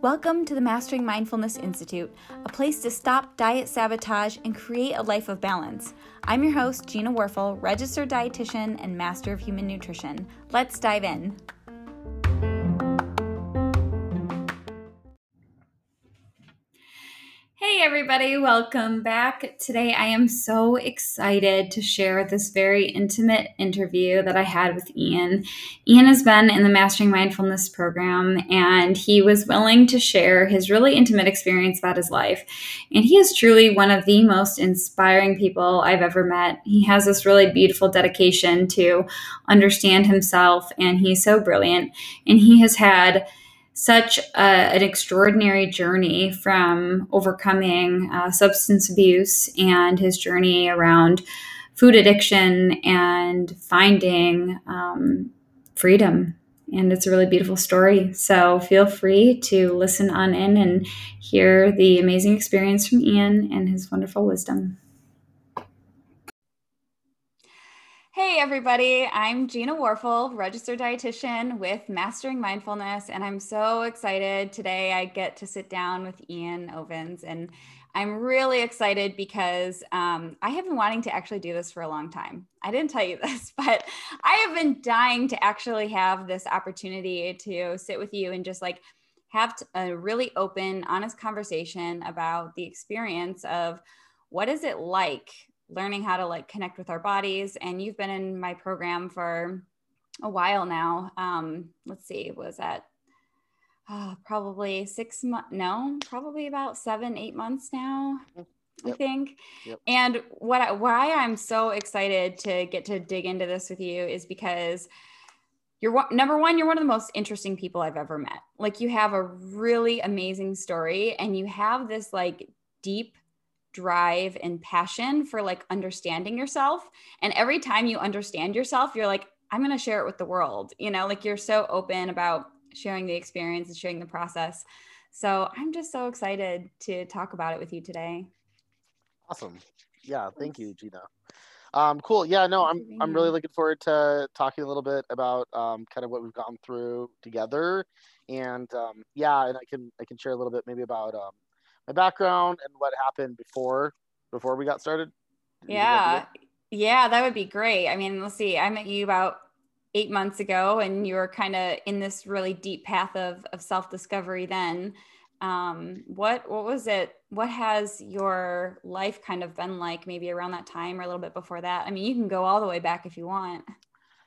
Welcome to the Mastering Mindfulness Institute, a place to stop diet sabotage and create a life of balance. I'm your host, Gina Warfel, registered dietitian and master of human nutrition. Let's dive in. Everybody, welcome back. Today, I am so excited to share this very intimate interview that I had with Ian. Ian has been in the Mastering Mindfulness program, and he was willing to share his really intimate experience about his life. And he is truly one of the most inspiring people I've ever met. He has this really beautiful dedication to understand himself, and he's so brilliant. And he has had such a, an extraordinary journey from overcoming uh, substance abuse and his journey around food addiction and finding um, freedom. And it's a really beautiful story. So feel free to listen on in and hear the amazing experience from Ian and his wonderful wisdom. Hey, everybody. I'm Gina Warfel, registered dietitian with Mastering Mindfulness, and I'm so excited. Today, I get to sit down with Ian Ovens, and I'm really excited because um, I have been wanting to actually do this for a long time. I didn't tell you this, but I have been dying to actually have this opportunity to sit with you and just like have a really open, honest conversation about the experience of what is it like learning how to like connect with our bodies. And you've been in my program for a while now. Um, let's see, was that uh, probably six months? No, probably about seven, eight months now. Yep. I think. Yep. And what I, why I'm so excited to get to dig into this with you is because you're number one, you're one of the most interesting people I've ever met. Like you have a really amazing story and you have this like deep drive and passion for like understanding yourself. And every time you understand yourself, you're like, I'm going to share it with the world. You know, like you're so open about sharing the experience and sharing the process. So I'm just so excited to talk about it with you today. Awesome. Yeah. Thank you, Gina. Um, cool. Yeah, no, I'm, I'm really looking forward to talking a little bit about, um, kind of what we've gone through together and, um, yeah, and I can, I can share a little bit maybe about, um, my background and what happened before before we got started? Yeah. Yeah, that would be great. I mean, let's see. I met you about eight months ago and you were kind of in this really deep path of, of self-discovery then. Um, what what was it? What has your life kind of been like maybe around that time or a little bit before that? I mean, you can go all the way back if you want.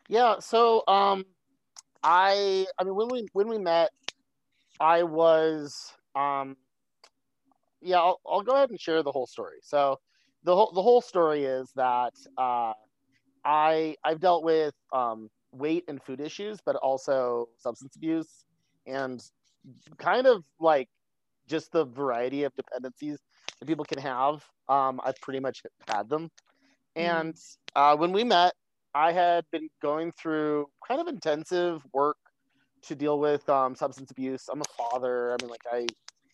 Yeah, so um I I mean when we when we met, I was um yeah, I'll, I'll go ahead and share the whole story. So the whole the whole story is that uh, I I've dealt with um, weight and food issues, but also substance abuse and kind of like just the variety of dependencies that people can have. Um, I've pretty much had them. Mm-hmm. And uh, when we met, I had been going through kind of intensive work to deal with um, substance abuse. I'm a father. I mean, like I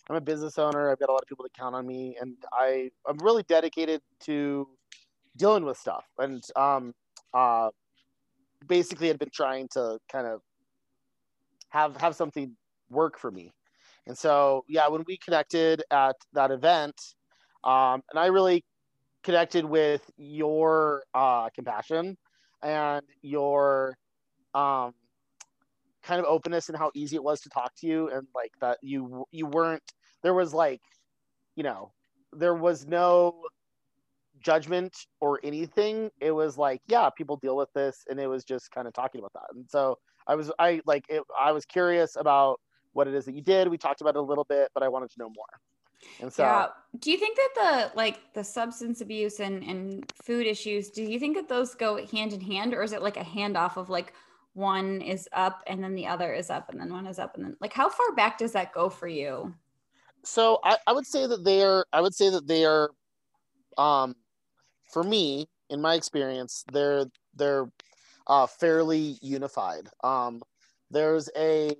I'm a business owner. I've got a lot of people that count on me, and I I'm really dedicated to dealing with stuff. And um, uh, basically, had been trying to kind of have have something work for me. And so, yeah, when we connected at that event, um, and I really connected with your uh, compassion and your um, kind of openness and how easy it was to talk to you, and like that you you weren't there was like, you know, there was no judgment or anything. It was like, yeah, people deal with this, and it was just kind of talking about that. And so I was, I like, it, I was curious about what it is that you did. We talked about it a little bit, but I wanted to know more. And so, yeah. do you think that the like the substance abuse and and food issues, do you think that those go hand in hand, or is it like a handoff of like one is up and then the other is up and then one is up and then like how far back does that go for you? So I, I would say that they are I would say that they are um for me in my experience they're they're uh, fairly unified um there's a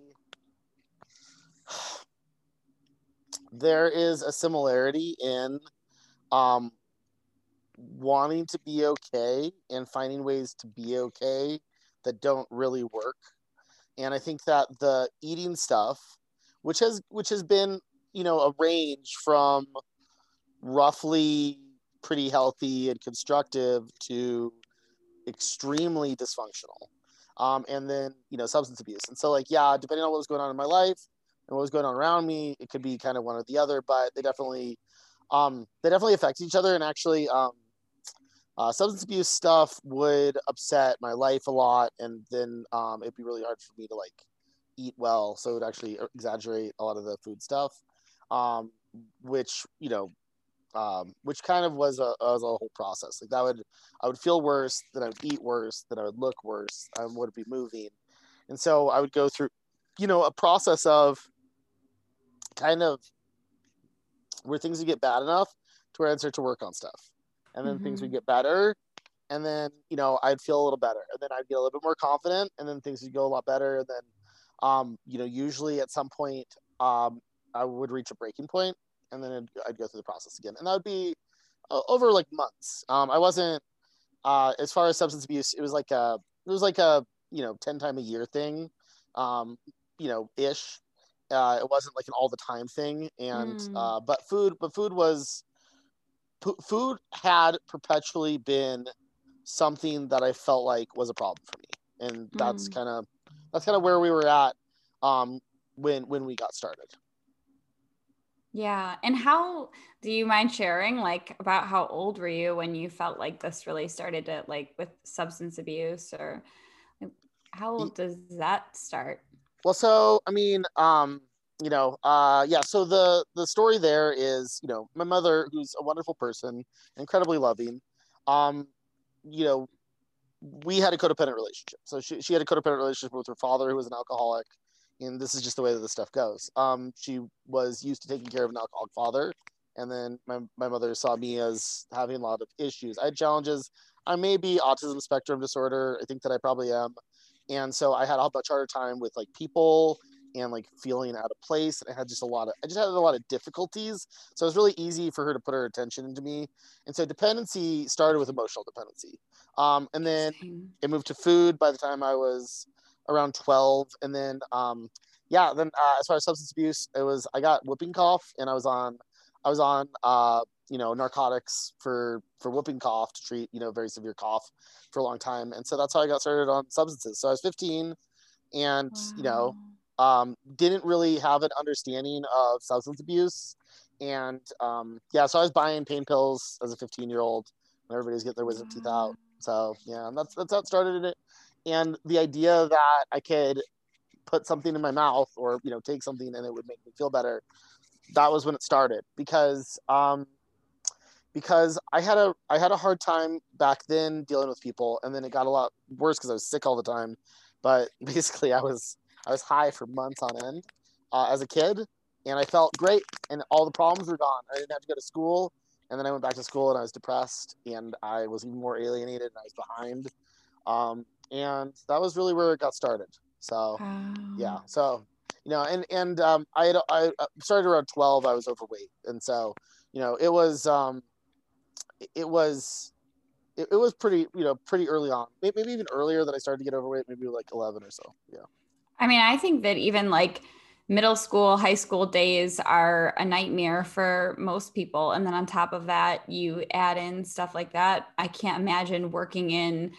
there is a similarity in um wanting to be okay and finding ways to be okay that don't really work. And I think that the eating stuff, which has which has been, you know, a range from roughly pretty healthy and constructive to extremely dysfunctional. Um, and then, you know, substance abuse. And so like, yeah, depending on what was going on in my life and what was going on around me, it could be kind of one or the other, but they definitely um, they definitely affect each other and actually um, uh, substance abuse stuff would upset my life a lot and then um, it'd be really hard for me to like eat well so it would actually exaggerate a lot of the food stuff um, which you know um, which kind of was a, was a whole process like that would i would feel worse then i would eat worse then i would look worse i would be moving and so i would go through you know a process of kind of where things would get bad enough to where I'd start to work on stuff. And then mm-hmm. things would mm-hmm. get better. And then, you know, I'd feel a little better. And then I'd get a little bit more confident. And then things would go a lot better. And then, um, you know, usually at some point, um, I would reach a breaking point and then I'd, I'd go through the process again. And that would be uh, over like months. Um, I wasn't, uh, as far as substance abuse, it was like a, it was like a, you know, 10 time a year thing, um, you know, ish. Uh, it wasn't like an all the time thing, and mm. uh, but food, but food was p- food had perpetually been something that I felt like was a problem for me, and that's mm. kind of that's kind of where we were at um, when when we got started. Yeah, and how do you mind sharing like about how old were you when you felt like this really started to like with substance abuse or how old does that start? Well, so I mean, um, you know, uh, yeah. So the the story there is, you know, my mother, who's a wonderful person, incredibly loving. Um, you know, we had a codependent relationship. So she she had a codependent relationship with her father, who was an alcoholic, and this is just the way that the stuff goes. Um, she was used to taking care of an alcoholic father, and then my my mother saw me as having a lot of issues. I had challenges. I may be autism spectrum disorder. I think that I probably am and so I had a much harder time with like people and like feeling out of place. And I had just a lot of I just had a lot of difficulties. So it was really easy for her to put her attention into me. And so dependency started with emotional dependency. Um, and then it moved to food by the time I was around 12. And then um, yeah, then uh, as far as substance abuse, it was I got whooping cough and I was on I was on uh, you know narcotics for for whooping cough to treat you know very severe cough for a long time and so that's how i got started on substances so i was 15 and wow. you know um, didn't really have an understanding of substance abuse and um, yeah so i was buying pain pills as a 15 year old when everybody's getting their wisdom wow. teeth out so yeah and that's that's how it started it and the idea that i could put something in my mouth or you know take something and it would make me feel better that was when it started because um, because I had a I had a hard time back then dealing with people, and then it got a lot worse because I was sick all the time. But basically, I was I was high for months on end uh, as a kid, and I felt great, and all the problems were gone. I didn't have to go to school, and then I went back to school, and I was depressed, and I was even more alienated, and I was behind, um, and that was really where it got started. So, yeah, so you know, and and um, I had I started around twelve. I was overweight, and so you know, it was um, it was it, it, was pretty you know pretty early on maybe even earlier that i started to get overweight maybe like 11 or so yeah i mean i think that even like middle school high school days are a nightmare for most people and then on top of that you add in stuff like that i can't imagine working in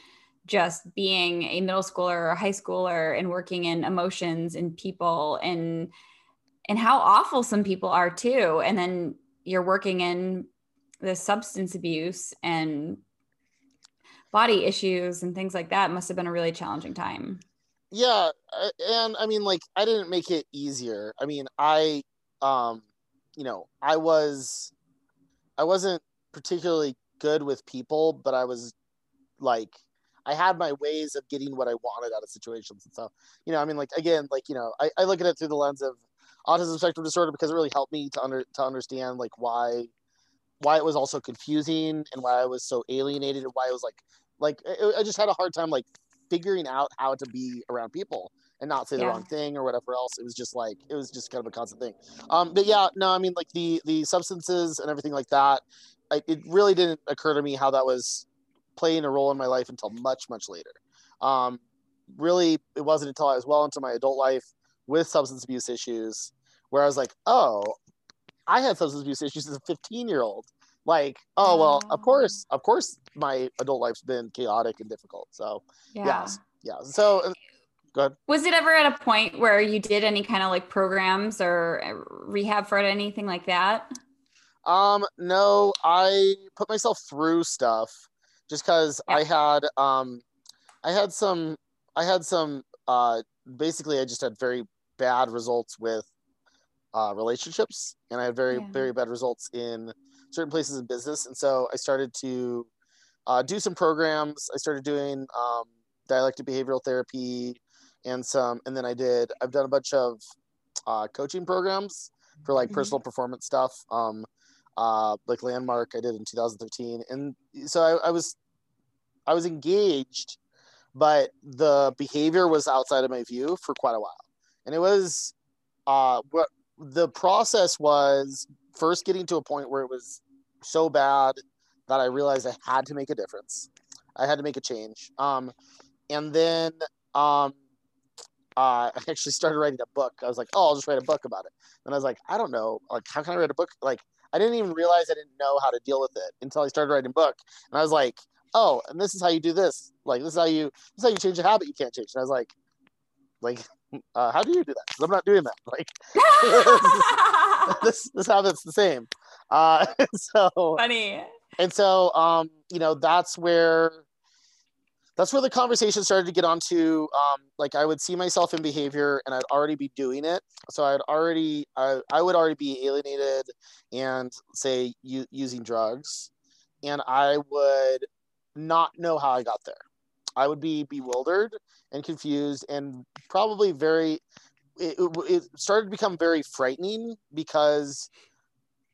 just being a middle schooler or a high schooler and working in emotions and people and and how awful some people are too and then you're working in the substance abuse and body issues and things like that must have been a really challenging time. Yeah, and I mean like I didn't make it easier. I mean, I um you know, I was I wasn't particularly good with people, but I was like I had my ways of getting what I wanted out of situations and stuff. You know, I mean like again, like, you know, I, I look at it through the lens of autism spectrum disorder because it really helped me to under to understand like why why it was also confusing and why I was so alienated and why I was like like I just had a hard time like figuring out how to be around people and not say the yeah. wrong thing or whatever else. It was just like it was just kind of a constant thing. Um, but yeah, no, I mean like the the substances and everything like that. I, it really didn't occur to me how that was playing a role in my life until much much later. Um, really it wasn't until I was well into my adult life with substance abuse issues where I was like, oh, I had substance abuse issues as a 15 year old. Like, oh well, of course, of course, my adult life's been chaotic and difficult. So yeah, yeah. yeah. So uh, go ahead. Was it ever at a point where you did any kind of like programs or uh, rehab for it, anything like that? Um, no, I put myself through stuff just because yeah. I had um, I had some, I had some. Uh, basically, I just had very bad results with uh, relationships, and I had very yeah. very bad results in certain places in business, and so I started to uh, do some programs. I started doing um, dialectic behavioral therapy, and some, and then I did. I've done a bunch of uh, coaching programs for like mm-hmm. personal performance stuff. Um, uh, like landmark I did in 2013, and so I, I was I was engaged, but the behavior was outside of my view for quite a while, and it was uh, what the process was first getting to a point where it was so bad that I realized I had to make a difference. I had to make a change. Um, and then um, uh, I actually started writing a book. I was like, oh, I'll just write a book about it. And I was like, I don't know, like, how can I write a book? Like, I didn't even realize I didn't know how to deal with it until I started writing a book. And I was like, oh, and this is how you do this. Like, this is how you, this is how you change a habit you can't change. And I was like, like, uh, how do you do that? Because I'm not doing that. Like, this this habit's the same. Uh, so funny. And so, um, you know, that's where that's where the conversation started to get onto. Um, like, I would see myself in behavior, and I'd already be doing it. So I'd already, I, I would already be alienated, and say u- using drugs, and I would not know how I got there. I would be bewildered and confused and probably very it, it started to become very frightening because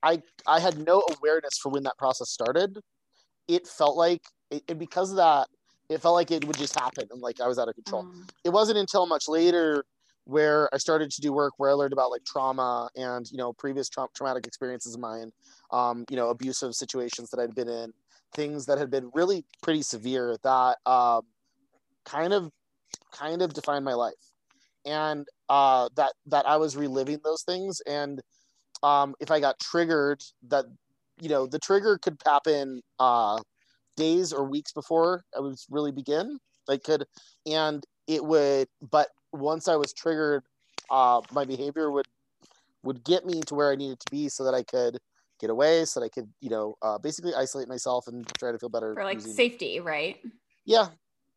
I I had no awareness for when that process started. It felt like and because of that, it felt like it would just happen and like I was out of control. Mm. It wasn't until much later where I started to do work where I learned about like trauma and you know previous tra- traumatic experiences of mine, um, you know abusive situations that I'd been in, things that had been really pretty severe that um, kind of kind of defined my life. And uh, that that i was reliving those things. And um, if i got triggered that you know the trigger could happen uh, days or weeks before i would really begin like could and it would but once i was triggered uh, my behavior would would get me to where i needed to be so that i could get away so that i could you know uh, basically isolate myself and try to feel better for like using... safety right yeah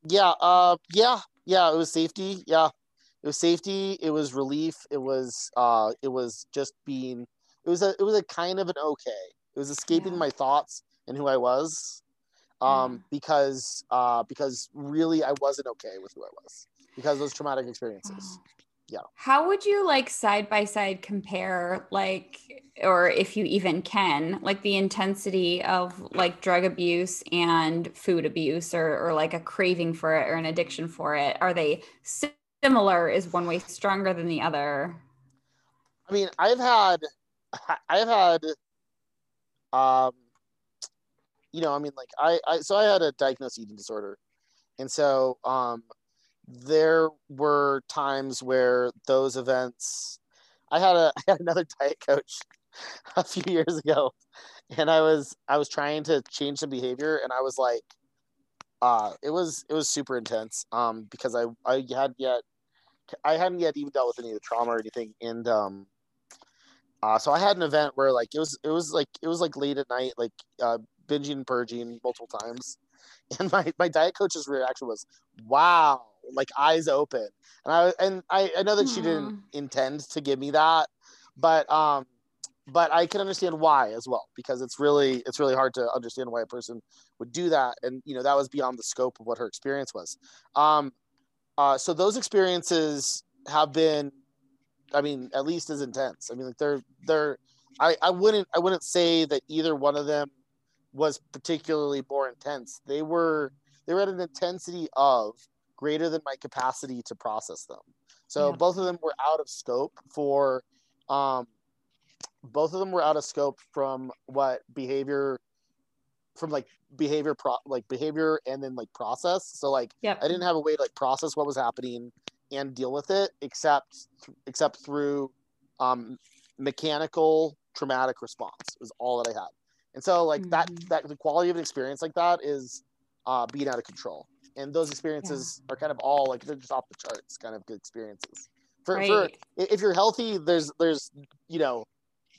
yeah, uh, yeah, yeah. It was safety. Yeah, it was safety. It was relief. It was, uh, it was just being. It was a, it was a kind of an okay. It was escaping yeah. my thoughts and who I was, um, yeah. because, uh, because really I wasn't okay with who I was because those traumatic experiences yeah. How would you like side by side compare like or if you even can like the intensity of like drug abuse and food abuse or, or like a craving for it or an addiction for it? Are they similar? Is one way stronger than the other? I mean i've had i've had um you know i mean like i, I so i had a diagnosed eating disorder. And so um there were times where those events I had a I had another diet coach a few years ago and I was I was trying to change some behavior and I was like uh it was it was super intense um because I I had yet I hadn't yet even dealt with any of the trauma or anything and um uh so I had an event where like it was it was like it was like late at night like uh binging and purging multiple times and my my diet coach's reaction was wow like eyes open. And I and I, I know that she didn't intend to give me that, but um but I can understand why as well because it's really it's really hard to understand why a person would do that and you know that was beyond the scope of what her experience was. Um uh so those experiences have been I mean at least as intense. I mean like they're they're I I wouldn't I wouldn't say that either one of them was particularly more intense. They were they were at an intensity of greater than my capacity to process them. So yeah. both of them were out of scope for um, both of them were out of scope from what behavior from like behavior pro like behavior and then like process. So like Yep. I didn't have a way to like process what was happening and deal with it except except through um mechanical traumatic response was all that I had. And so like that Mhm. that the quality of an experience like that is uh being out of control. And those experiences are kind of all like they're just off the charts kind of good experiences. For for Right. i- if you're healthy, there's there's you know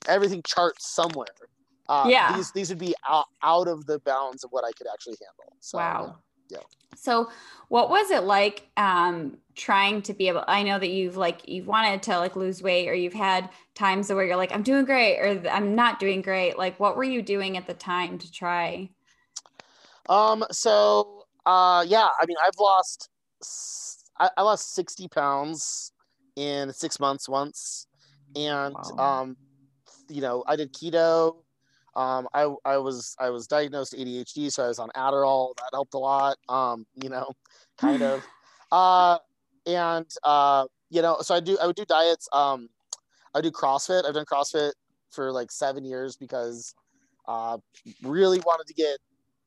everything charts somewhere. Uh, Yeah. These these would be out, out of the bounds of what I could actually handle. So, wow. Yeah. So what was it like um trying to be able I know that you've like you've wanted to like lose weight or you've had times where you're like I'm doing great or I'm not doing great. Like what were you doing at the time to try? Um. So, uh, yeah. I mean, I've lost. I lost sixty pounds in six months once, and Wow. um, you know, I did keto. Um, I I was I was diagnosed ADHD, so I was on Adderall. That helped a lot. Um, you know, kind of. Uh, and uh, you know, so I do I would do diets. Um, I do CrossFit. I've done CrossFit for like seven years because uh, really wanted to get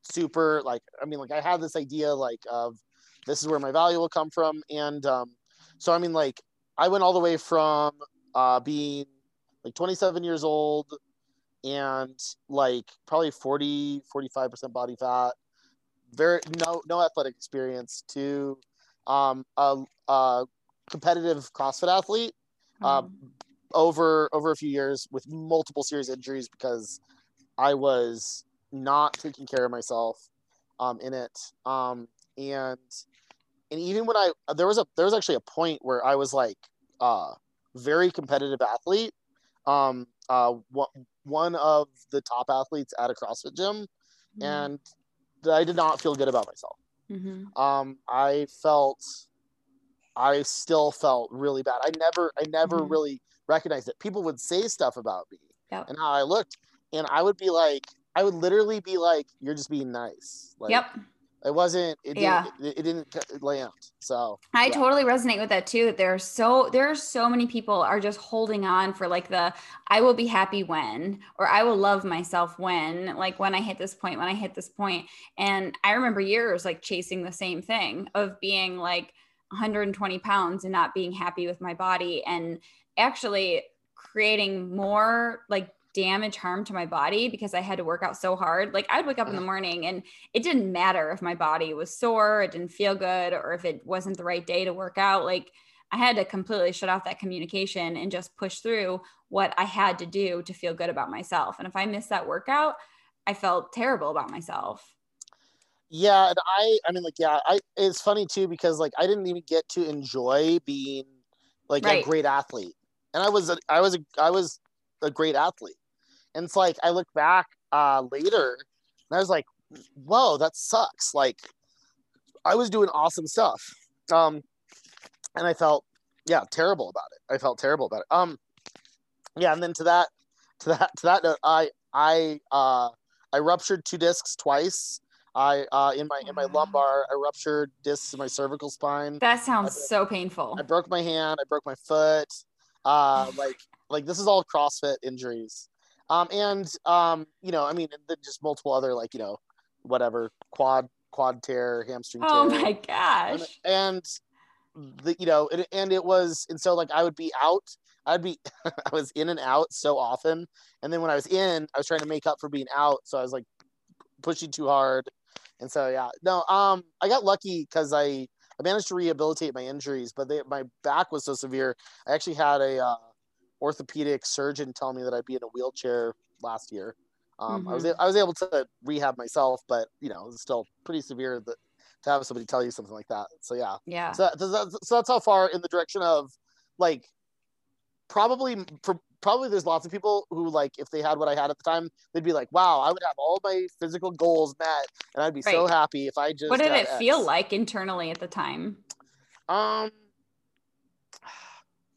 super like I mean like I had this idea like of this is where my value will come from and um so I mean like I went all the way from uh being like 27 years old and like probably 40 45% body fat very no no athletic experience to um a, a competitive CrossFit athlete uh, Um, over over a few years with multiple serious injuries because I was not taking care of myself um, in it. Um, and and even when I there was a there was actually a point where I was like uh, very competitive athlete. Um, uh, one one of the top athletes at a CrossFit gym, and I did not feel good about myself. mhm. Um, I felt I still felt really bad. I never I never Mhm. really recognized it. People would say stuff about me Yep. and how I looked, and I would be like, I would literally be like, "You're just being nice." Like, yep. It wasn't. It didn't, Yeah. It, it didn't land. So I yeah. totally resonate with that too. That there are so there are so many people are just holding on for like the I will be happy when or I will love myself when like when I hit this point when I hit this point and I remember years like chasing the same thing of being like 120 pounds and not being happy with my body and actually creating more like damage harm to my body because I had to work out so hard. Like I'd wake up in the mm. morning and it didn't matter if my body was sore, it didn't feel good, or if it wasn't the right day to work out. Like I had to completely shut off that communication and just push through what I had to do to feel good about myself. And if I missed that workout, I felt terrible about myself. Yeah, and I I mean like yeah, I it's funny too because like I didn't even get to enjoy being like Right. a great athlete. And I was a, I was a, I was a great athlete. And it's like I look back uh later and I was like, "Whoa, that sucks." Like I was doing awesome stuff. Um and I felt yeah, terrible about it. I felt terrible about it. Um yeah, and then to that to that to that note, I I uh I ruptured two discs twice. I uh in my in my lumbar, I ruptured discs in my cervical spine. That sounds I- so painful. I broke my hand, I broke my foot. Uh like like this is all CrossFit injuries. Um and um you know, I mean just multiple other like, you know, whatever, quad quad tear, hamstring tear. Oh my and, gosh. and the you know it, and it was and so like i would be out i'd be i was in and out so often. And then when i was in i was trying to make up for being out. So i was like pushing too hard. And so yeah. No um i got lucky because i i managed to rehabilitate my injuries but they, my back was so severe. I actually had a uh, orthopedic surgeon tell me that i'd be in a wheelchair last year um, I was a- I was able to rehab myself, but you know, it's still pretty severe that to have somebody tell you something like that. So yeah, Yeah. so, so that's how far in the direction of like probably for probably there's lots of people who like if they had what I had at the time, they'd be like, wow, I would have all my physical goals met, and I'd be so happy if I just. What did it feel like internally at the time? Um,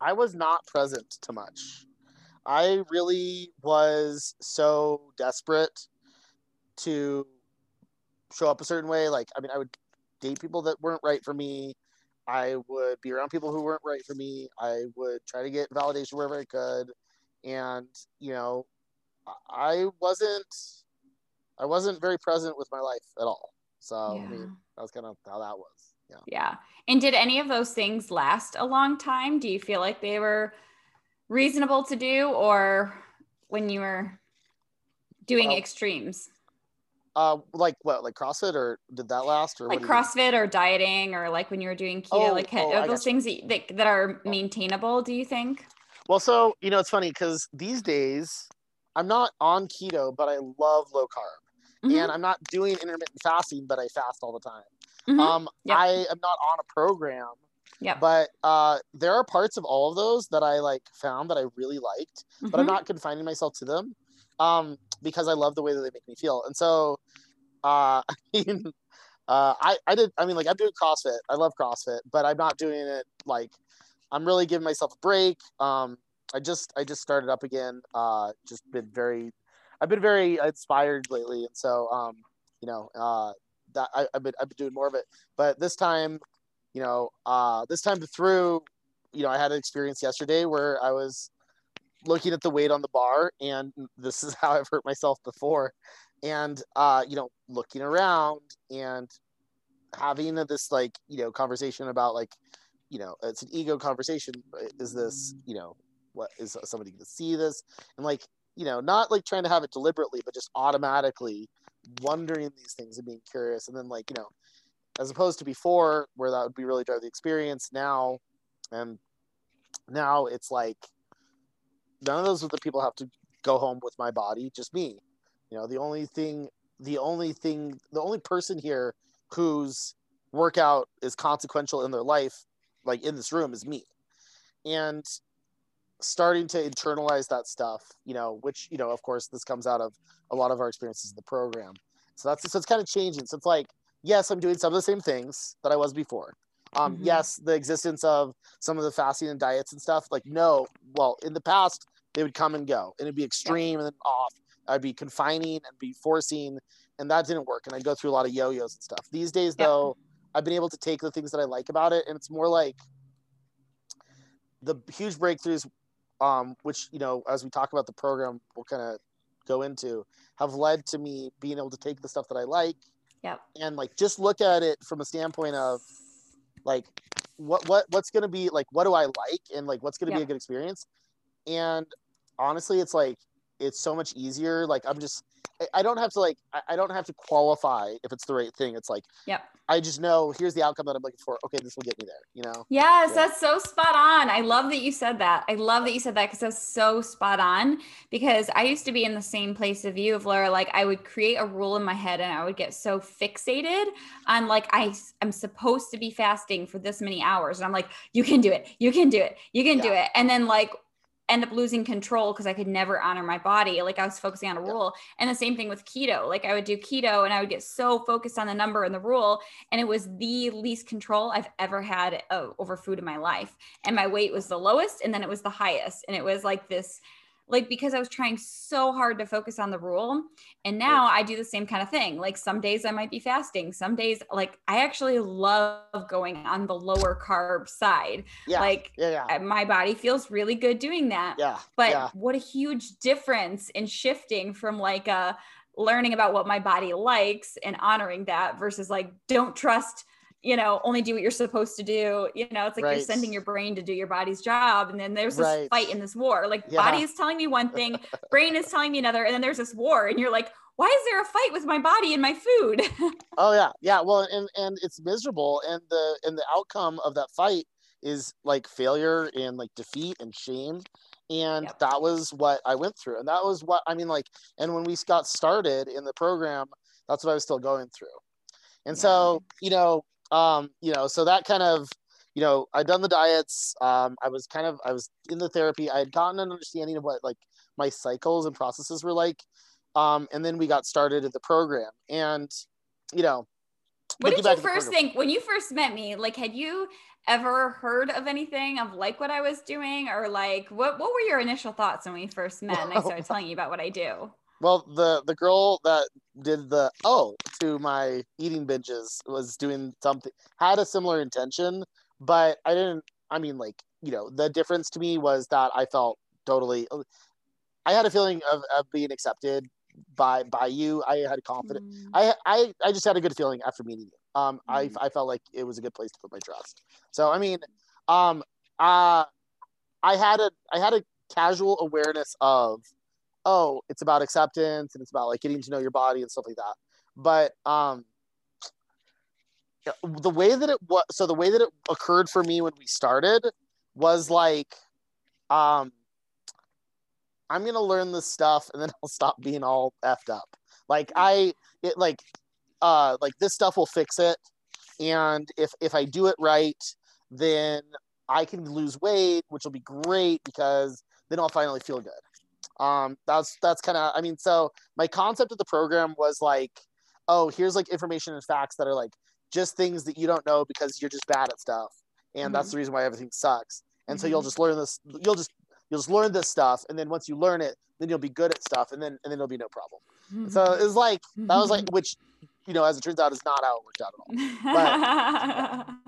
I was not present to much. I really was so desperate to show up a certain way. Like, I mean, I would date people that weren't right for me. I would be around people who weren't right for me. I would try to get validation wherever I could. And, you know, I wasn't, I wasn't very present with my life at all. So Yeah. I mean, that was kind of how that was. Yeah. Yeah. And did any of those things last a long time? Do you feel like they were reasonable to do or when you were doing Well, extremes? Uh, like what? Like CrossFit, or did that last? Or Like? CrossFit or dieting or like when you were doing keto, Oh, like oh, are those things that, that, that are maintainable, do you think? Well, so you know, it's funny because these days I'm not on keto, but I love low carb, Mhm. and I'm not doing intermittent fasting, but I fast all the time. Mhm. Um, Yep. I am not on a program, Yeah. but uh, there are parts of all of those that I like found that I really liked, but I'm Mhm. not confining myself to them um, because I love the way that they make me feel. And so, uh, I mean, uh, I I did. I mean, like I'm doing CrossFit. I love CrossFit, but I'm not doing it like I'm really giving myself a break. Um, I just I just started up again. Uh, just been very, I've been very inspired lately, and so um, you know, uh, that I, I've been I've been doing more of it. But this time, you know, uh, this time through, you know, I had an experience yesterday where I was looking at the weight on the bar, and this is how I've hurt myself before, and uh, you know, looking around and having this like you know conversation about like you know it's an ego conversation. Is this you know what is somebody going to see this? And like you know not like trying to have it deliberately but just automatically wondering these things and being curious. And then like you know as opposed to before where that would be really drive the experience now and now it's like none of those other people have to go home with my body just me. You know the only thing the only thing the only person here whose workout is consequential in their life like in this room is me. And starting to internalize that stuff you know which you know of course this comes out of a lot of our experiences in the program. So that's so it's kind of changing. So it's like yes i'm doing some of the same things that i was before. Um Mhm. yes the existence of some of the fasting and diets and stuff like no well in the past they would come and go and it'd be extreme and then off. I'd be confining and be forcing and that didn't work and i'd go through a lot of yo-yos and stuff. These days Yep. though i've been able to take the things that i like about it and it's more like the huge breakthroughs um, which you know as we talk about the program we'll kind of go into have led to me being able to take the stuff that i like yeah, and like just look at it from a standpoint of like what what what's going to be like what do i like and like what's going to be a good experience? And honestly it's like it's so much easier. Like i'm just I- don't have to like I- don't have to qualify if it's the right thing it's like yeah, i just know here's the outcome that i'm looking for okay this will get me there you know Yes, Yeah. that's so spot on. I love that you said that. I love that you said that because that's so spot on. Because I used to be in the same place of you, of Laura. Like I would create a rule in my head, and I would get so fixated on like I am supposed to be fasting for this many hours, and I'm like, you can do it, you can do it, you can do it, and then like end up losing control because I could never honor my body. Like I was focusing on a rule. And the same thing with keto. Like I would do keto and I would get so focused on the number and the rule. And it was the least control I've ever had uh, over food in my life. And my weight was the lowest and then it was the highest. And it was like this, like because I was trying so hard to focus on the rule. And now I do the same kind of thing. Like some days I might be fasting. Some days, like I actually love going on the lower carb side. yeah Like yeah yeah uh, my body feels really good doing that. yeah But yeah what a huge difference in shifting from like uh learning about what my body likes and honoring that versus like don't trust, you know, only do what you're supposed to do. You know, it's like you're sending your brain to do your body's job. And then there's this Right. fight in this war. Like Yeah. body is telling me one thing, brain is telling me another, and then there's this war, and you're like, why is there a fight with my body and my food? Oh yeah, yeah. Well, and and it's miserable, and the and the outcome of that fight is like failure and like defeat and shame, and Yep. that was what I went through, and that was what I mean. Like, and when we got started in the program, that's what I was still going through, and so you know, um, you know, so that kind of, you know, I'd done the diets. Um, I was kind of I was in the therapy. I had gotten an understanding of what like my cycles and processes were like. Um, and then we got started at the program, and you know, What did you back at the first think when you first met me? Like, had you ever heard of anything of like what I was doing, or like what what were your initial thoughts when we first met and I started telling you about what I do? Well, the the girl that did the oh to my eating binges was doing something had a similar intention, but I didn't. I mean, like you know, the difference to me was that I felt totally. I had a feeling of, of being accepted by by you. I had confidence. Mm. I I I just had a good feeling after meeting you. Um, I Mhm. I felt like it was a good place to put my trust. So I mean, um, uh, I had a I had a casual awareness of, oh, it's about acceptance and it's about like getting to know your body and stuff like that. But um, the way that it was, so the way that it occurred for me when we started was like, um, I'm gonna learn this stuff and then I'll stop being all effed up. Like I, it like, uh, like this stuff will fix it, and if if I do it right, then I can lose weight, which will be great because then I'll finally feel good. Um, that's that's kind of, I mean, so my concept of the program was like, oh, here's like information and facts that are like just things that you don't know because you're just bad at stuff, and that's the reason why everything sucks. And so you'll Mhm. just learn this. You'll just you'll just learn this stuff, and then once you learn it, then you'll be good at stuff, and then and then it'll be no problem. So it was like that was like which, you know, as it turns out, is not how it worked out at all.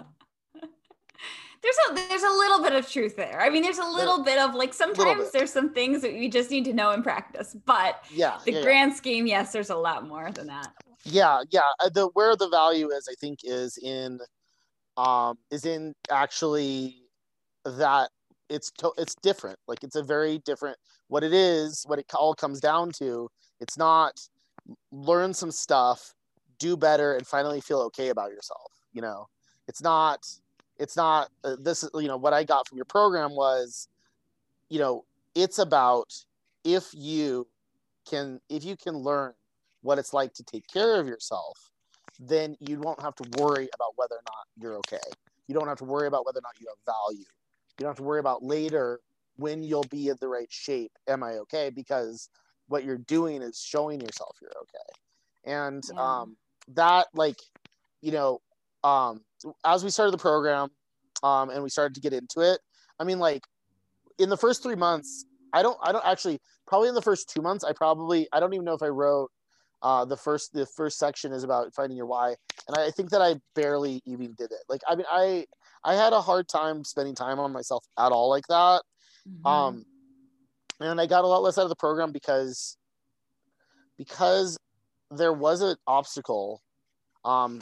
there's a there's a little bit of truth there. I mean, there's a little bit of like sometimes there's some things that you just need to know in practice, but Yeah, the yeah, yeah. grand scheme, yes, there's a lot more than that. yeah yeah uh, the where the value is i think is in um is in actually that it's to, it's different like it's a very different what it is what it all comes down to it's not learn some stuff do better and finally feel okay about yourself you know it's not it's not uh, this you know what i got from your program was you know it's about if you can if you can learn what it's like to take care of yourself, then you won't have to worry about whether or not you're okay. You don't have to worry about whether or not you have value. You don't have to worry about later when you'll be in the right shape. Am I okay? Because what you're doing is showing yourself you're okay. And Yeah. um, that, like, you know, um, as we started the program um, and we started to get into it, I mean, like, in the first three months, I don't, I don't actually, probably in the first two months, I probably, I don't even know if I wrote uh, the first the first section is about finding your why. And i think that i barely even did it. Like i mean i i had a hard time spending time on myself at all like that. Mhm. um and i got a lot less out of the program because because there was an obstacle um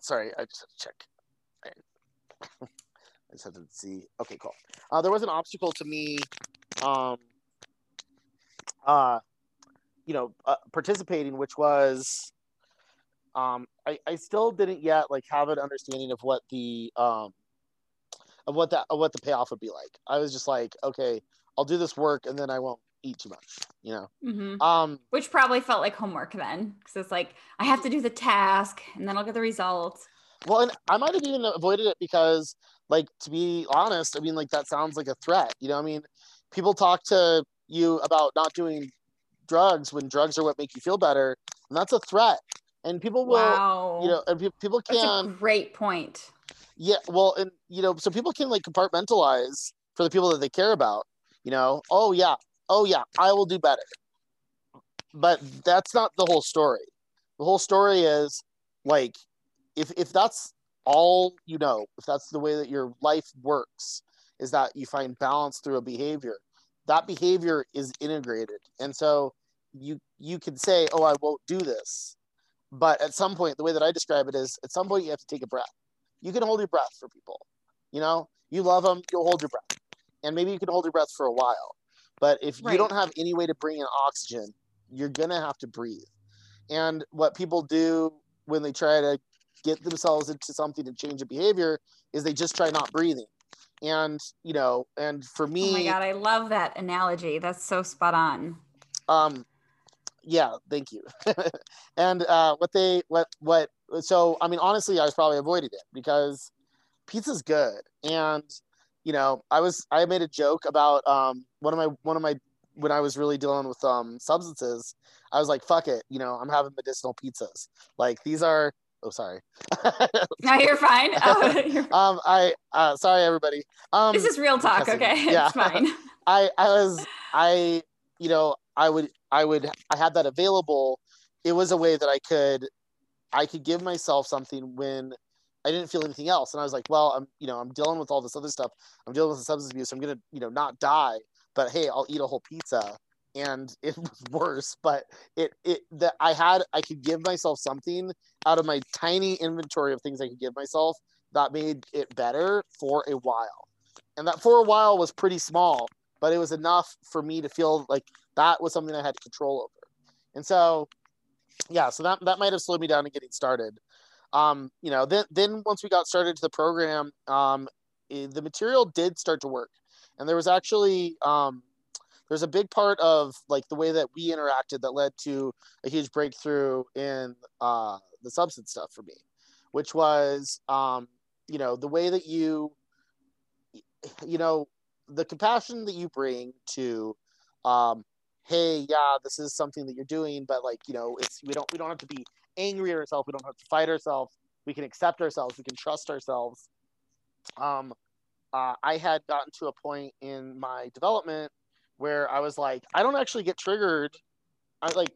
sorry i just have to check. I, just have to see. Okay cool. Uh, there was an obstacle to me um uh you know uh, participating which was um I, I still didn't yet like have an understanding of what the um of what that of what the payoff would be like. I was just like okay i'll do this work and then i won't eat too much you know Mhm. um Which probably felt like homework then, because it's like I have to do the task and then I'll get the results. well and i might have even avoided it because like to be honest i mean like that sounds like a threat you know i mean people talk to you about not doing drugs when drugs are what make you feel better and that's a threat and people will wow. you know and pe- people That's can a great point. Yeah, well, and you know, so people can like compartmentalize for the people that they care about. You know, oh yeah, oh yeah, I will do better. But that's not the whole story. The whole story is like, if if that's all you know, if that's the way that your life works, is that you find balance through a behavior. That behavior is integrated, and so you you can say, oh, I won't do this, but at some point, the way that I describe it is, at some point, you have to take a breath you can hold your breath for people. You know, you love them, you'll hold your breath. And maybe you can hold your breath for a while. But if Right. you don't have any way to bring in oxygen, you're going to have to breathe. And what people do when they try to get themselves into something to change a behavior is they just try not breathing. And, you know, and for me, Oh my god, I love that analogy. That's so spot on. um yeah thank you and uh what they what what so i mean honestly i was probably avoiding it because pizza's good and you know i was i made a joke about um one of my one of my when i was really dealing with um substances i was like fuck it you know i'm having medicinal pizzas like these are oh sorry No, you're fine. Oh, you're- um i uh sorry everybody um this is real talk, okay? Yeah. It's fine. I I was I you know I would I would I had that available. It was a way that I could I could give myself something when I didn't feel anything else, and I was like, well, I'm you know I'm dealing with all this other stuff. I'm dealing with the substance abuse. I'm gonna you know not die, but hey, I'll eat a whole pizza. And it was worse but it it that i had i could give myself something out of my tiny inventory of things i could give myself that made it better for a while. And that for a while was pretty small but it was enough for me to feel like that was something i had control over. And so yeah so that that might have slowed me down in getting started um you know then then once we got started to the program um the material did start to work. And there was actually um there's a big part of like the way that we interacted that led to a huge breakthrough in uh, the substance stuff for me, which was um, you know the way that you you know the compassion that you bring to um, hey yeah this is something that you're doing but like you know it's we don't we don't have to be angry at ourselves we don't have to fight ourselves we can accept ourselves we can trust ourselves um, uh, i had gotten to a point in my development where I was like, I don't actually get triggered. I like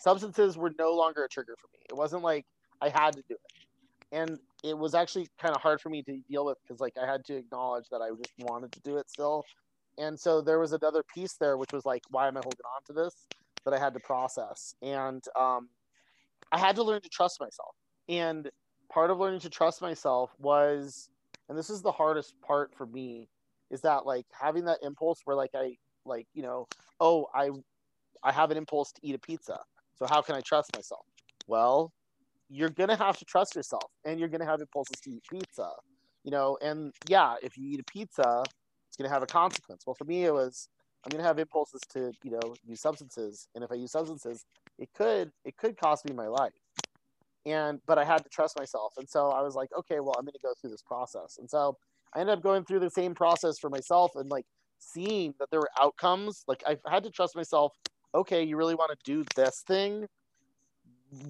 substances were no longer a trigger for me. It wasn't like I had to do it. And it was actually kind of hard for me to deal with because like I had to acknowledge that I just wanted to do it still. And so there was another piece there which was like, why am I holding on to this? That I had to process. And um, I had to learn to trust myself. And part of learning to trust myself was, and this is the hardest part for me, is that like having that impulse where like I like you know oh i i have an impulse to eat a pizza so how can i trust myself? Well you're gonna have to trust yourself and you're gonna have impulses to eat pizza you know? And yeah if you eat a pizza it's gonna have a consequence. Well for me it was i'm gonna have impulses to you know use substances and if i use substances it could it could cost me my life and but i had to trust myself and so i was like okay well i'm gonna go through this process and so i ended up going through the same process for myself and like seeing that there were outcomes, like I had to trust myself. Okay, you really want to do this thing?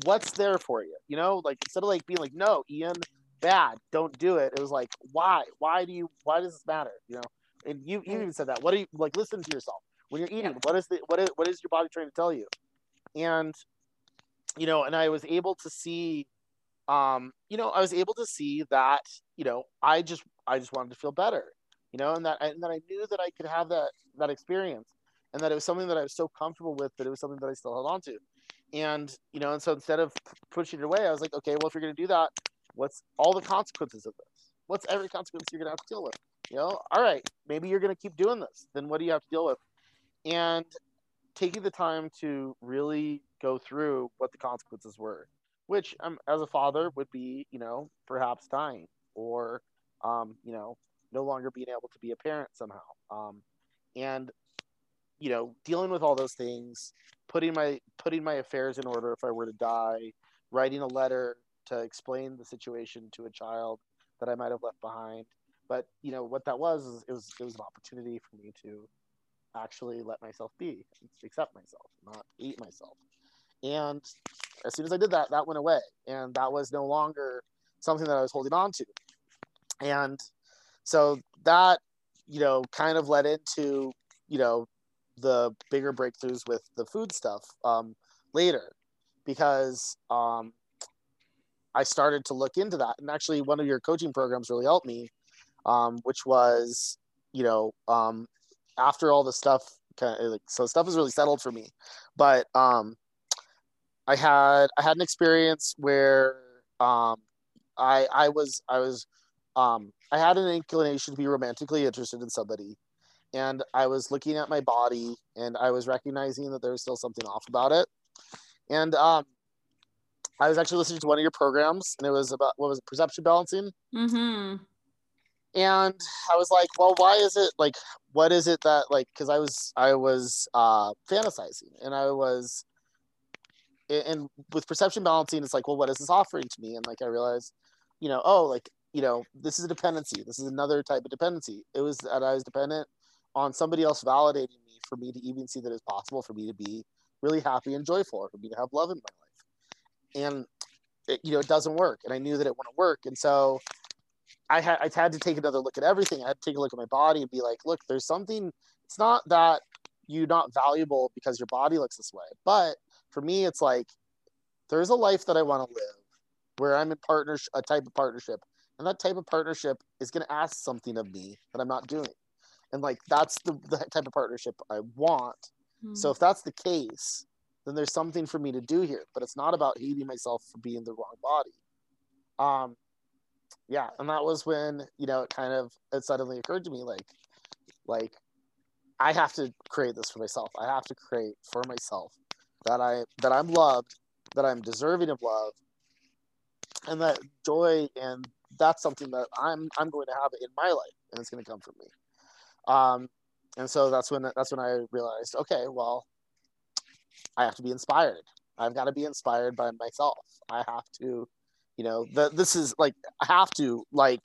What's there for you? You know, like instead of like being like, no, Ian, bad, don't do it. It was like, why? Why do you? Why does this matter? You know, and you you mm. even said that. What do you like? Listen to yourself when you're eating. What is the what is what is your body trying to tell you? And you know, and I was able to see um you know i was able to see that you know i just i just wanted to feel better you know, and that and that I knew that I could have that that experience, and that it was something that I was so comfortable with that it was something that I still held on to, and you know, and so instead of pushing it away, I was like, okay, well, if you're to do that, what's all the consequences of this? What's every consequence you're to have to deal with? You know, all right, maybe you're to keep doing this. Then what do you have to deal with? And taking the time to really go through what the consequences were, which um, as a father would be, you know, perhaps dying or, um, you know, no longer being able to be a parent somehow. Um, and you know, dealing with all those things, putting my putting my affairs in order if I were to die, writing a letter to explain the situation to a child that I might have left behind. But you know what that was is it was it was an opportunity for me to actually let myself be, accept myself, not eat myself. And as soon as I did that, that went away, and that was no longer something that I was holding on to. And so that you know kind of led into you know the bigger breakthroughs with the food stuff um, later because um, I started to look into that. And actually, one of your coaching programs really helped me, um, which was, you know, um, after all the stuff, kind of like, so stuff is really settled for me. But um, I had I had an experience where um, I I was I was um, I had an inclination to be romantically interested in somebody, and I was looking at my body and I was recognizing that there was still something off about it. And um, I was actually listening to one of your programs, and it was about what was it, perception balancing. Mm-hmm. And I was like, well, why is it like, what is it that like? Because I was I was uh, fantasizing, and I was, and with perception balancing, it's like, well, what is this offering to me? And like I realized, you know, oh, like you know, this is a dependency. This is another type of dependency. It was that I was dependent on somebody else validating me for me to even see that it's possible for me to be really happy and joyful, or for me to have love in my life. And it, you know, it doesn't work, and I knew that it wouldn't work, and so I had I had to take another look at everything. I had to take a look at my body and be like, look, there's something. It's not that you're not valuable because your body looks this way, but for me, it's like there's a life that I want to live where I'm in partnership, a type of partnership and that type of partnership is going to ask something of me that I'm not doing. And like that's the, the type of partnership I want. Hmm. So if that's the case, then there's something for me to do here. But it's not about hating myself for being the wrong body. Um, yeah, and that was when you know it kind of it suddenly occurred to me like, like I have to create this for myself. I have to create for myself that I that I'm loved, that I'm deserving of love, and that joy and that's something that I'm I'm going to have in my life, and it's going to come from me. Um, and so that's when that's when I realized, okay, well, I have to be inspired. I've got to be inspired by myself. I have to, you know, the, this is like I have to like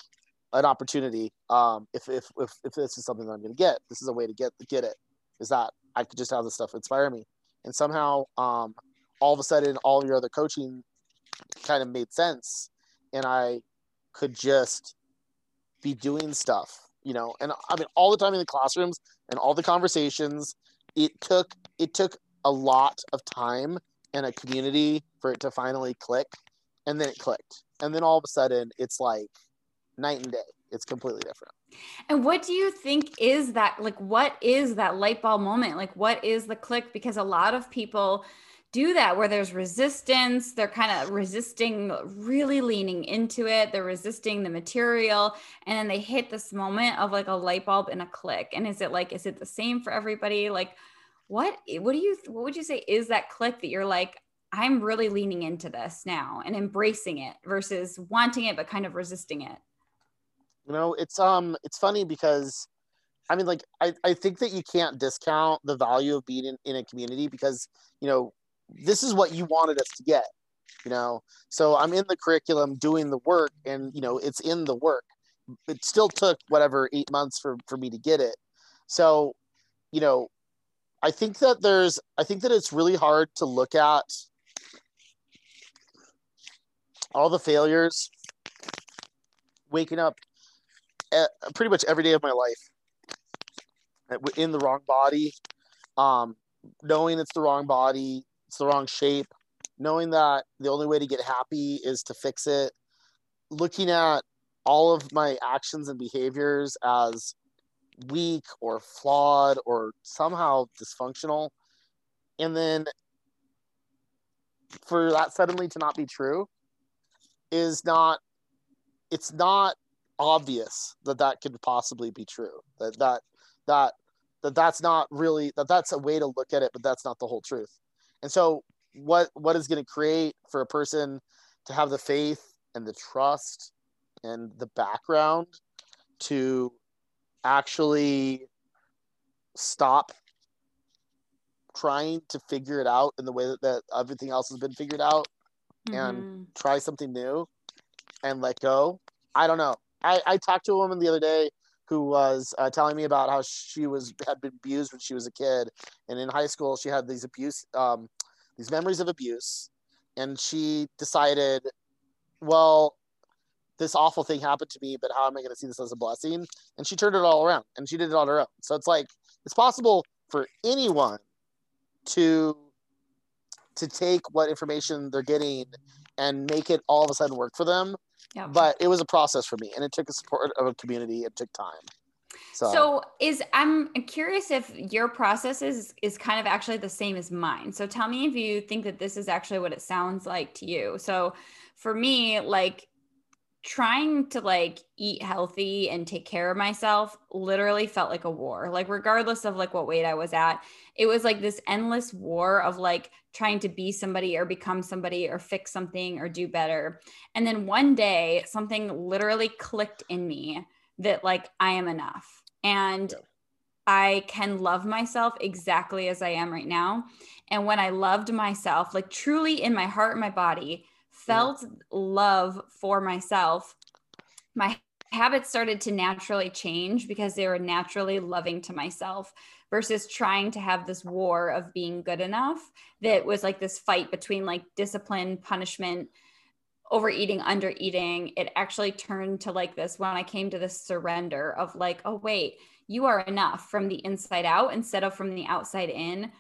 an opportunity. Um, if if if if this is something that I'm going to get, this is a way to get get it. Is that I could just have this stuff inspire me, and somehow, um, all of a sudden, all your other coaching kind of made sense, and I could just be doing stuff you know and i mean all the time in the classrooms and all the conversations it took it took a lot of time and a community for it to finally click and then it clicked. And then all of a sudden it's like night and day. It's completely different. And what do you think is that like what is that light bulb moment? Like what is the click? Because a lot of people do that where there's resistance. They're kind of resisting really leaning into it. They're resisting the material. And then they hit this moment of like a light bulb and a click. And is it like is it the same for everybody? Like what what do you what would you say is that click that you're like i'm really leaning into this now and embracing it versus wanting it but kind of resisting it. You know it's um it's funny because I mean, like, I, I think that you can't discount the value of being in, in a community because, you know, this is what you wanted us to get you know? So i'm in the curriculum doing the work and you know it's in the work. It still took whatever eight months for for me to get it. So you know i think that there's i think that it's really hard to look at all the failures waking up pretty much every day of my life in the wrong body um, knowing it's the wrong body it's the wrong shape, knowing that the only way to get happy is to fix it, looking at all of my actions and behaviors as weak or flawed or somehow dysfunctional, and then for that suddenly to not be true is not it's not obvious that that could possibly be true that that that that that's not really that that's a way to look at it but that's not the whole truth. And so what what is going to create for a person to have the faith and the trust and the background to actually stop trying to figure it out in the way that, that everything else has been figured out mm-hmm. and try something new and let go i don't know i, I talked to a woman the other day who was uh, telling me about how she was had been abused when she was a kid, and in high school she had these abuse, um, these memories of abuse, and she decided, well, this awful thing happened to me, but how am I going to see this as a blessing? And she turned it all around, and she did it on her own. So it's like it's possible for anyone to to take what information they're getting and make it all of a sudden work for them Yep. But it was a process for me and it took the support of a community. It took time. So, so is I'm curious if your process is is kind of actually the same as mine. So tell me if you think that this is actually what it sounds like to you. So for me, like trying to like eat healthy and take care of myself literally felt like a war. Like regardless of like what weight i was at it was like this endless war of like trying to be somebody or become somebody or fix something or do better. And then one day something literally clicked in me that like i am enough. And I can love myself exactly as I am right now. And when I loved myself, like truly in my heart and my body, felt love for myself, my habits started to naturally change because they were naturally loving to myself versus trying to have this war of being good enough that was like this fight between like discipline, punishment, overeating, undereating. It actually turned to like this when I came to this surrender of like, oh, wait, you are enough from the inside out instead of from the outside in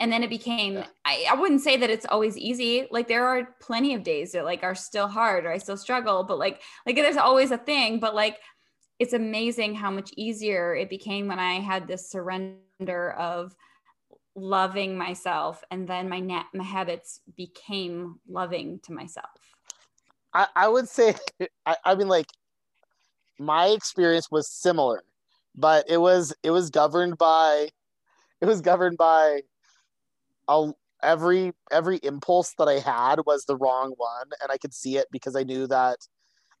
and then it became yeah. I, I wouldn't say that it's always easy like there are plenty of days that like are still hard or i still struggle but like like there's always a thing but like it's amazing how much easier it became when i had this surrender of loving myself and then my na- my habits became loving to myself I, I would say I, I mean like my experience was similar but it was it was governed by it was governed by a, every every impulse that I had was the wrong one and I could see it because I knew that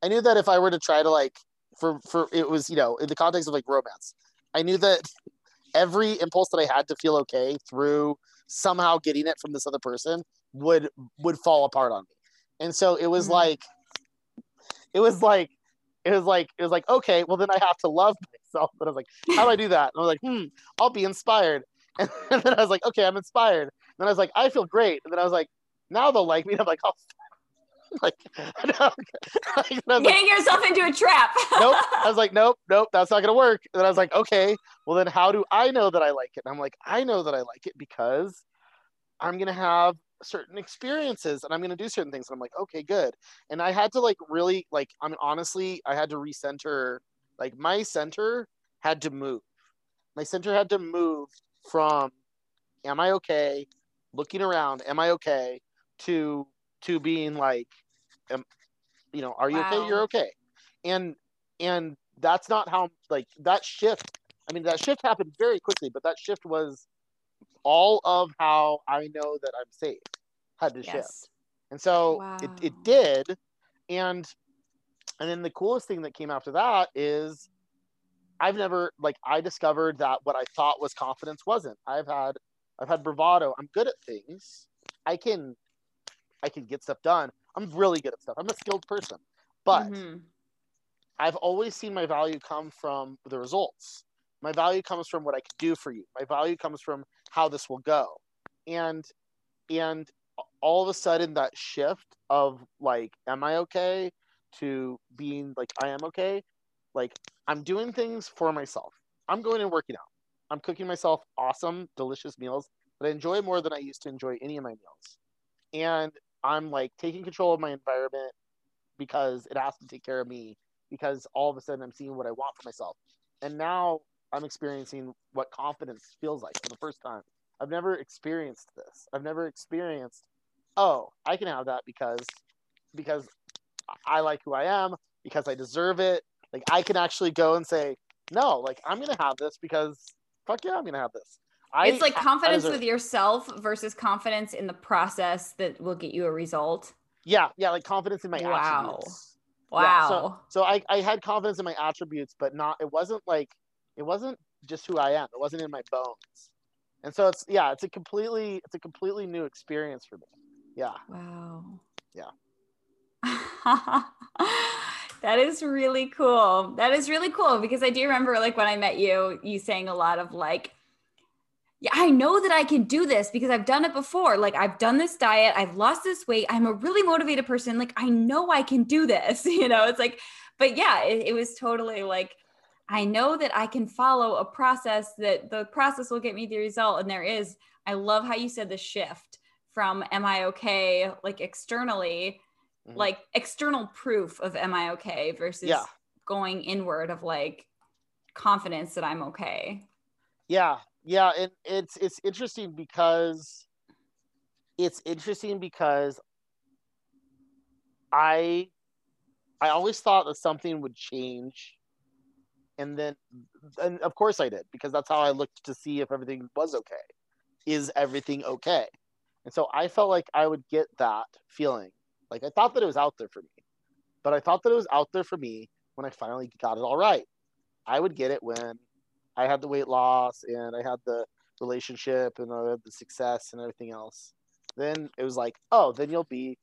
I knew that if I were to try to like for for it was you know in the context of like romance I knew that every impulse that I had to feel okay through somehow getting it from this other person would would fall apart on me. And so it was mm-hmm. like it was like it was like it was like okay, well then I have to love myself. but I was like, how do I do that? And I was like, hmm, I'll be inspired. And, then I was like, okay, I'm inspired. And then I was like, I feel great. And then I was like, now they'll like me. And I'm like, oh, like, like getting like, yourself into a trap. nope. I was like, nope, nope, that's not gonna work. And then I was like, okay, well then how do I know that I like it? And I'm like, I know that I like it because I'm gonna have certain experiences and I'm gonna do certain things. And I'm like, okay, good. And I had to like really like I mean honestly, I had to recenter like my center had to move. My center had to move from am I okay? Looking around, am I okay? To to being like am, you know, are you wow. okay? You're okay. And and that's not how like that shift I mean that shift happened very quickly, but that shift was all of how I know that I'm safe had to yes. shift. And so wow. it, it did. And and then the coolest thing that came after that is I've never like I discovered that what I thought was confidence wasn't. I've had I've had bravado. I'm good at things. I can I can get stuff done. I'm really good at stuff. I'm a skilled person. But mm-hmm. I've always seen my value come from the results. My value comes from what I can do for you. My value comes from how this will go. And and all of a sudden that shift of like am I okay to being like I am okay, like I'm doing things for myself. I'm going and working out. I'm cooking myself awesome, delicious meals that I enjoy more than I used to enjoy any of my meals. And I'm like taking control of my environment because it has to take care of me because all of a sudden I'm seeing what I want for myself. And now I'm experiencing what confidence feels like for the first time. I've never experienced this. I've never experienced, oh, I can have that because because I like who I am, because I deserve it. Like I can actually go and say, no, like I'm gonna have this because fuck yeah, I'm gonna have this. I, it's like confidence with yourself versus confidence in the process that will get you a result. Yeah, yeah, like confidence in my wow. attributes. Wow. Yeah, so, so I, I had confidence in my attributes, but not it wasn't like it wasn't just who I am. It wasn't in my bones. And so it's yeah, it's a completely it's a completely new experience for me. Yeah. Wow. Yeah. that is really cool. That is really cool because I do remember like when I met you, you saying a lot of like yeah, I know that I can do this because I've done it before. Like I've done this diet, I've lost this weight. I'm a really motivated person. Like I know I can do this. You know, it's like, but yeah, it, it was totally like, I know that I can follow a process that the process will get me the result. And there is, I love how you said the shift from am I okay, like externally, mm-hmm. like external proof of am I okay versus yeah. going inward of like confidence that I'm okay. Yeah, yeah and it's it's interesting because it's interesting because i i always thought that something would change and then and of course i did because that's how i looked to see if everything was okay is everything okay and so i felt like i would get that feeling like i thought that it was out there for me but i thought that it was out there for me when i finally got it all right i would get it when I had the weight loss and I had the relationship and I had the success and everything else. Then it was like, oh, then you'll be,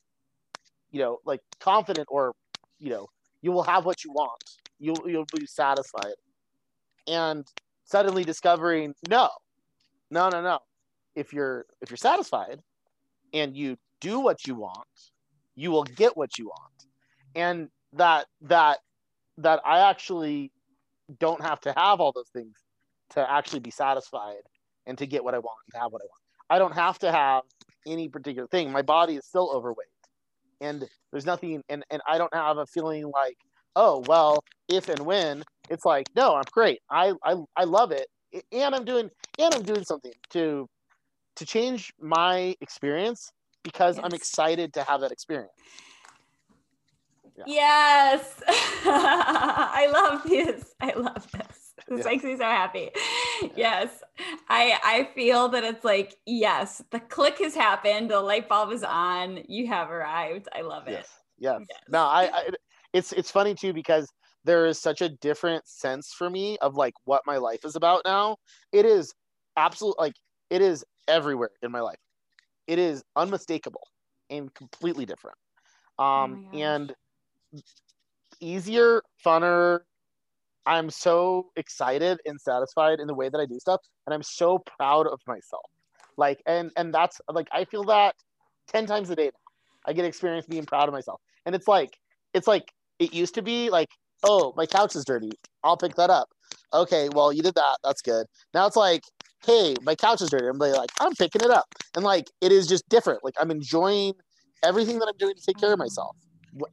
you know, like confident or, you know, you will have what you want. You'll you'll be satisfied. And suddenly discovering, no, no, no, no. If you're if you're satisfied and you do what you want, you will get what you want. And that that that I actually don't have to have all those things to actually be satisfied and to get what I want and to have what I want. I don't have to have any particular thing. My body is still overweight. And there's nothing and, and I don't have a feeling like, oh well, if and when. It's like, no, I'm great. I I, I love it. And I'm doing and I'm doing something to to change my experience because yes. I'm excited to have that experience. Yeah. Yes. I love this. I love this. This yeah. makes me so happy. Yes. I I feel that it's like, yes, the click has happened, the light bulb is on, you have arrived. I love it. Yes. Yes. yes. No, I, I it's it's funny too because there is such a different sense for me of like what my life is about now. It is absolute like it is everywhere in my life. It is unmistakable and completely different. Um oh and easier, funner. I'm so excited and satisfied in the way that I do stuff and I'm so proud of myself. Like and and that's like I feel that 10 times a day now. I get experience being proud of myself. And it's like it's like it used to be like oh, my couch is dirty. I'll pick that up. Okay, well, you did that. That's good. Now it's like, hey, my couch is dirty. I'm like, I'm picking it up. And like, it is just different. Like, I'm enjoying everything that I'm doing to take care of myself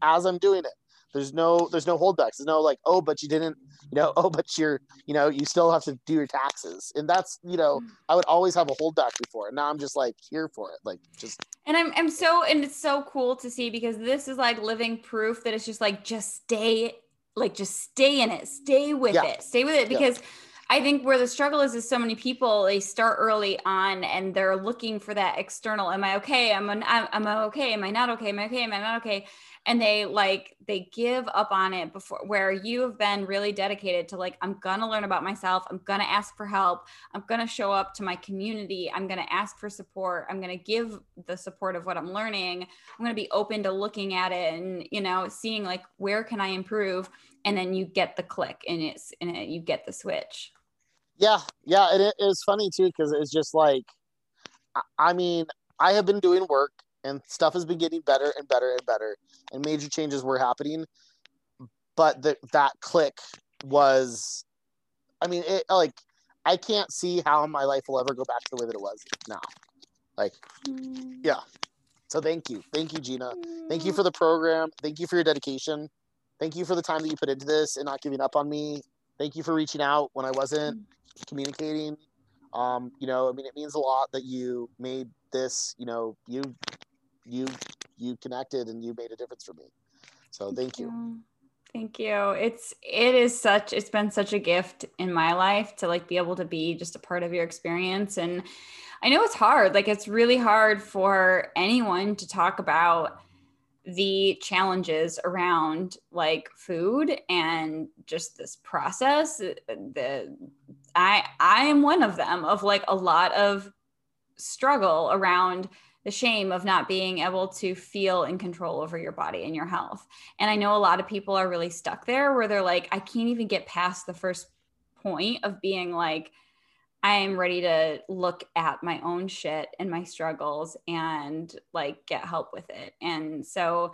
as I'm doing it. There's no, there's no holdbacks. There's no like, oh, but you didn't, you know, oh, but you're, you know, you still have to do your taxes. And that's, you know, mm. I would always have a holdback before. And now I'm just like here for it. Like, just. And I'm, I'm so, and it's so cool to see because this is like living proof that it's just like, just stay like just stay in it, stay with yeah. it, stay with it because. Yeah. I think where the struggle is is so many people they start early on and they're looking for that external. Am I okay? Am I, am I okay? Am I not okay? Am I okay? Am I not okay? and they like they give up on it before where you have been really dedicated to like i'm gonna learn about myself i'm gonna ask for help i'm gonna show up to my community i'm gonna ask for support i'm gonna give the support of what i'm learning i'm gonna be open to looking at it and you know seeing like where can i improve and then you get the click and it's and it, you get the switch yeah yeah and it, it was funny too because it's just like i mean i have been doing work and stuff has been getting better and better and better and major changes were happening but the, that click was i mean it like i can't see how my life will ever go back to the way that it was now. Like mm. yeah. So thank you. Thank you gina. Thank you mm. for the program. Thank you for your dedication. Thank you for the time that you put into this and not giving up on me thank you for reaching out when i wasn't communicating um you know i mean it means a lot that you made this you know you you you connected and you made a difference for me. So thank, thank you. you. Thank you. It's it is such it's been such a gift in my life to like be able to be just a part of your experience and I know it's hard. Like it's really hard for anyone to talk about the challenges around like food and just this process uh, the I I am one of them of like a lot of struggle around the shame of not being able to feel in control over your body and your health. And I know a lot of people are really stuck there where they're like, I can't even get past the first point of being like, I am ready to look at my own shit and my struggles and like get help with it. And so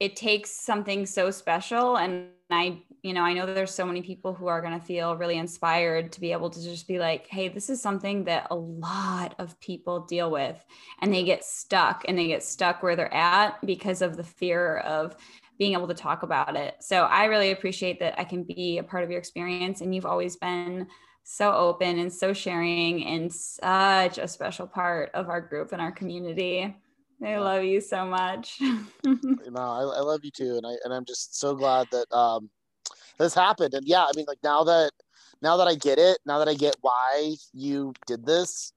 it takes something so special. And i you know i know there's so many people who are going to feel really inspired to be able to just be like hey this is something that a lot of people deal with. And they get stuck and they get stuck where they're at because of the fear of being able to talk about it. So i really appreciate that i can be a part of your experience and you've always been so open and so sharing and such a special part of our group and our community I love you so much. no, I, I, love you too, and I and I'm just so glad that um this happened. And yeah, I mean, like now that now that I get it, now that I get why you did this,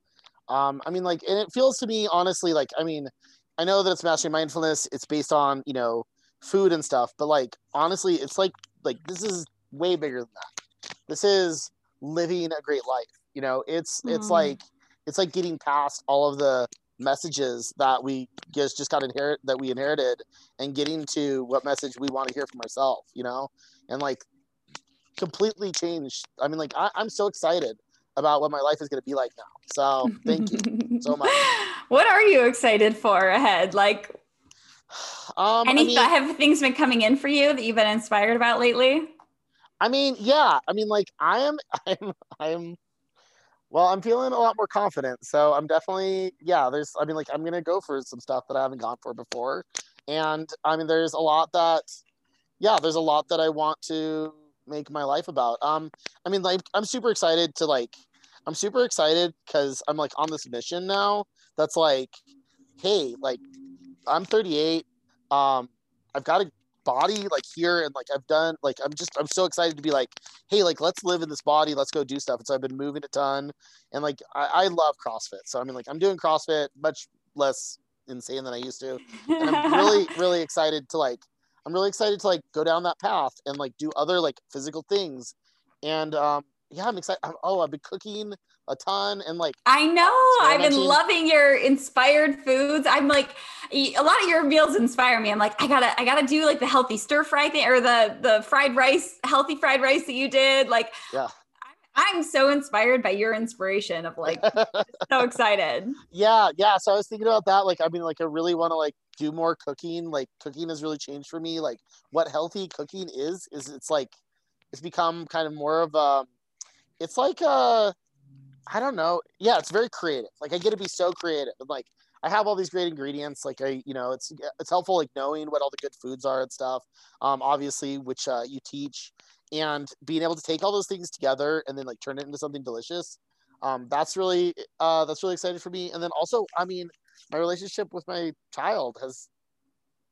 um, I mean, like, and it feels to me honestly like I mean, I know that it's mastering mindfulness. It's based on you know food and stuff, but like honestly, it's like like this is way bigger than that. This is living a great life. You know, it's mm. it's like it's like getting past all of the messages that we just just got inherit that we inherited and getting to what message we want to hear from ourselves you know? And like completely changed. I mean like I, i'm so excited about what my life is going to be like now. So thank you so much. What are you excited for ahead? Like um, any I mean, have things been coming in for you that you've been inspired about lately i mean yeah i mean like i am i'm i'm well, I'm feeling a lot more confident. So I'm definitely, yeah, there's, I mean, like, I'm to go for some stuff that I haven't gone for before. And I mean, there's a lot that, yeah, there's a lot that I want to make my life about. Um, I mean, like, I'm super excited to, like, I'm super excited because I'm like on this mission now. That's like, hey, like I'm 38. Um, I've got a body like here, and like I've done like I'm just I'm so excited to be like, hey, like let's live in this body. Let's go do stuff. And so I've been moving a ton, and like I, I love CrossFit. So I mean, like I'm doing CrossFit much less insane than I used to, and I'm really really excited to like I'm really excited to like go down that path and like do other like physical things, and um yeah, I'm excited. I'm, Oh, I've been cooking a ton and like I know I've been loving your inspired foods. I'm like a lot of your meals inspire me. I'm like I gotta I gotta do like the healthy stir fry thing or the the fried rice healthy fried rice that you did. Like yeah. I'm so inspired by your inspiration of like so excited. Yeah, yeah. So I was thinking about that. Like, I mean, like I really want to like do more cooking. Like cooking has really changed for me. Like what healthy cooking is, is it's like it's become kind of more of a it's like uh I don't know. Yeah, it's very creative. Like I get to be so creative. And like I have all these great ingredients. Like I, you know, it's it's helpful like knowing what all the good foods are and stuff. Um, obviously, which uh, you teach, and being able to take all those things together and then like turn it into something delicious. Um, that's really uh, that's really exciting for me. And then also, I mean, my relationship with my child has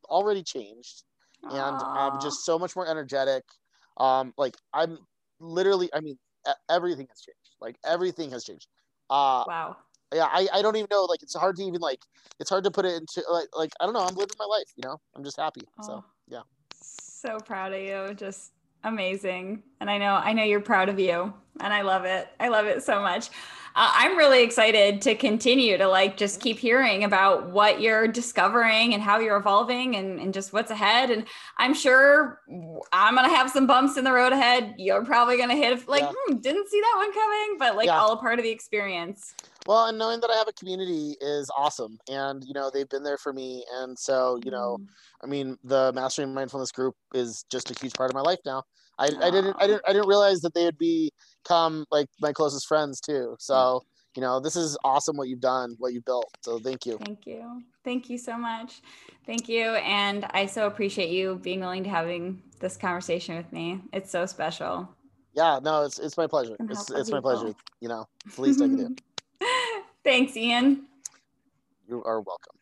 already changed, and I'm just so much more energetic. Um, like I'm literally, I mean, everything has changed. Like everything has changed. Uh, wow. Yeah, I, I don't even know. Like it's hard to even like it's hard to put it into like like I don't know. I'm living my life. You know, I'm just happy. Oh, so yeah. So proud of you. Just amazing. And I know I know you're proud of you, and I love it. I love it so much uh, I'm really excited to continue to like just keep hearing about what you're discovering and how you're evolving and, and just what's ahead. And I'm sure I'm going to have some bumps in the road ahead. You're probably going to hit like, yeah. hmm, didn't see that one coming, but like yeah. all a part of the experience. Well, and knowing that I have a community is awesome. And, you know, they've been there for me. And so, you know, mm. I mean, the Mastering Mindfulness group is just a huge part of my life now. I, I didn't I didn't I didn't realize that they would become like my closest friends too. So you know this is awesome what you've done, what you built. So thank you. Thank you, thank you so much. Thank you, and I so appreciate you being willing to having this conversation with me. It's so special. Yeah, no, it's it's my pleasure. It's it's my pleasure. You know, it's the least I can do. Thanks, Ian. You are welcome.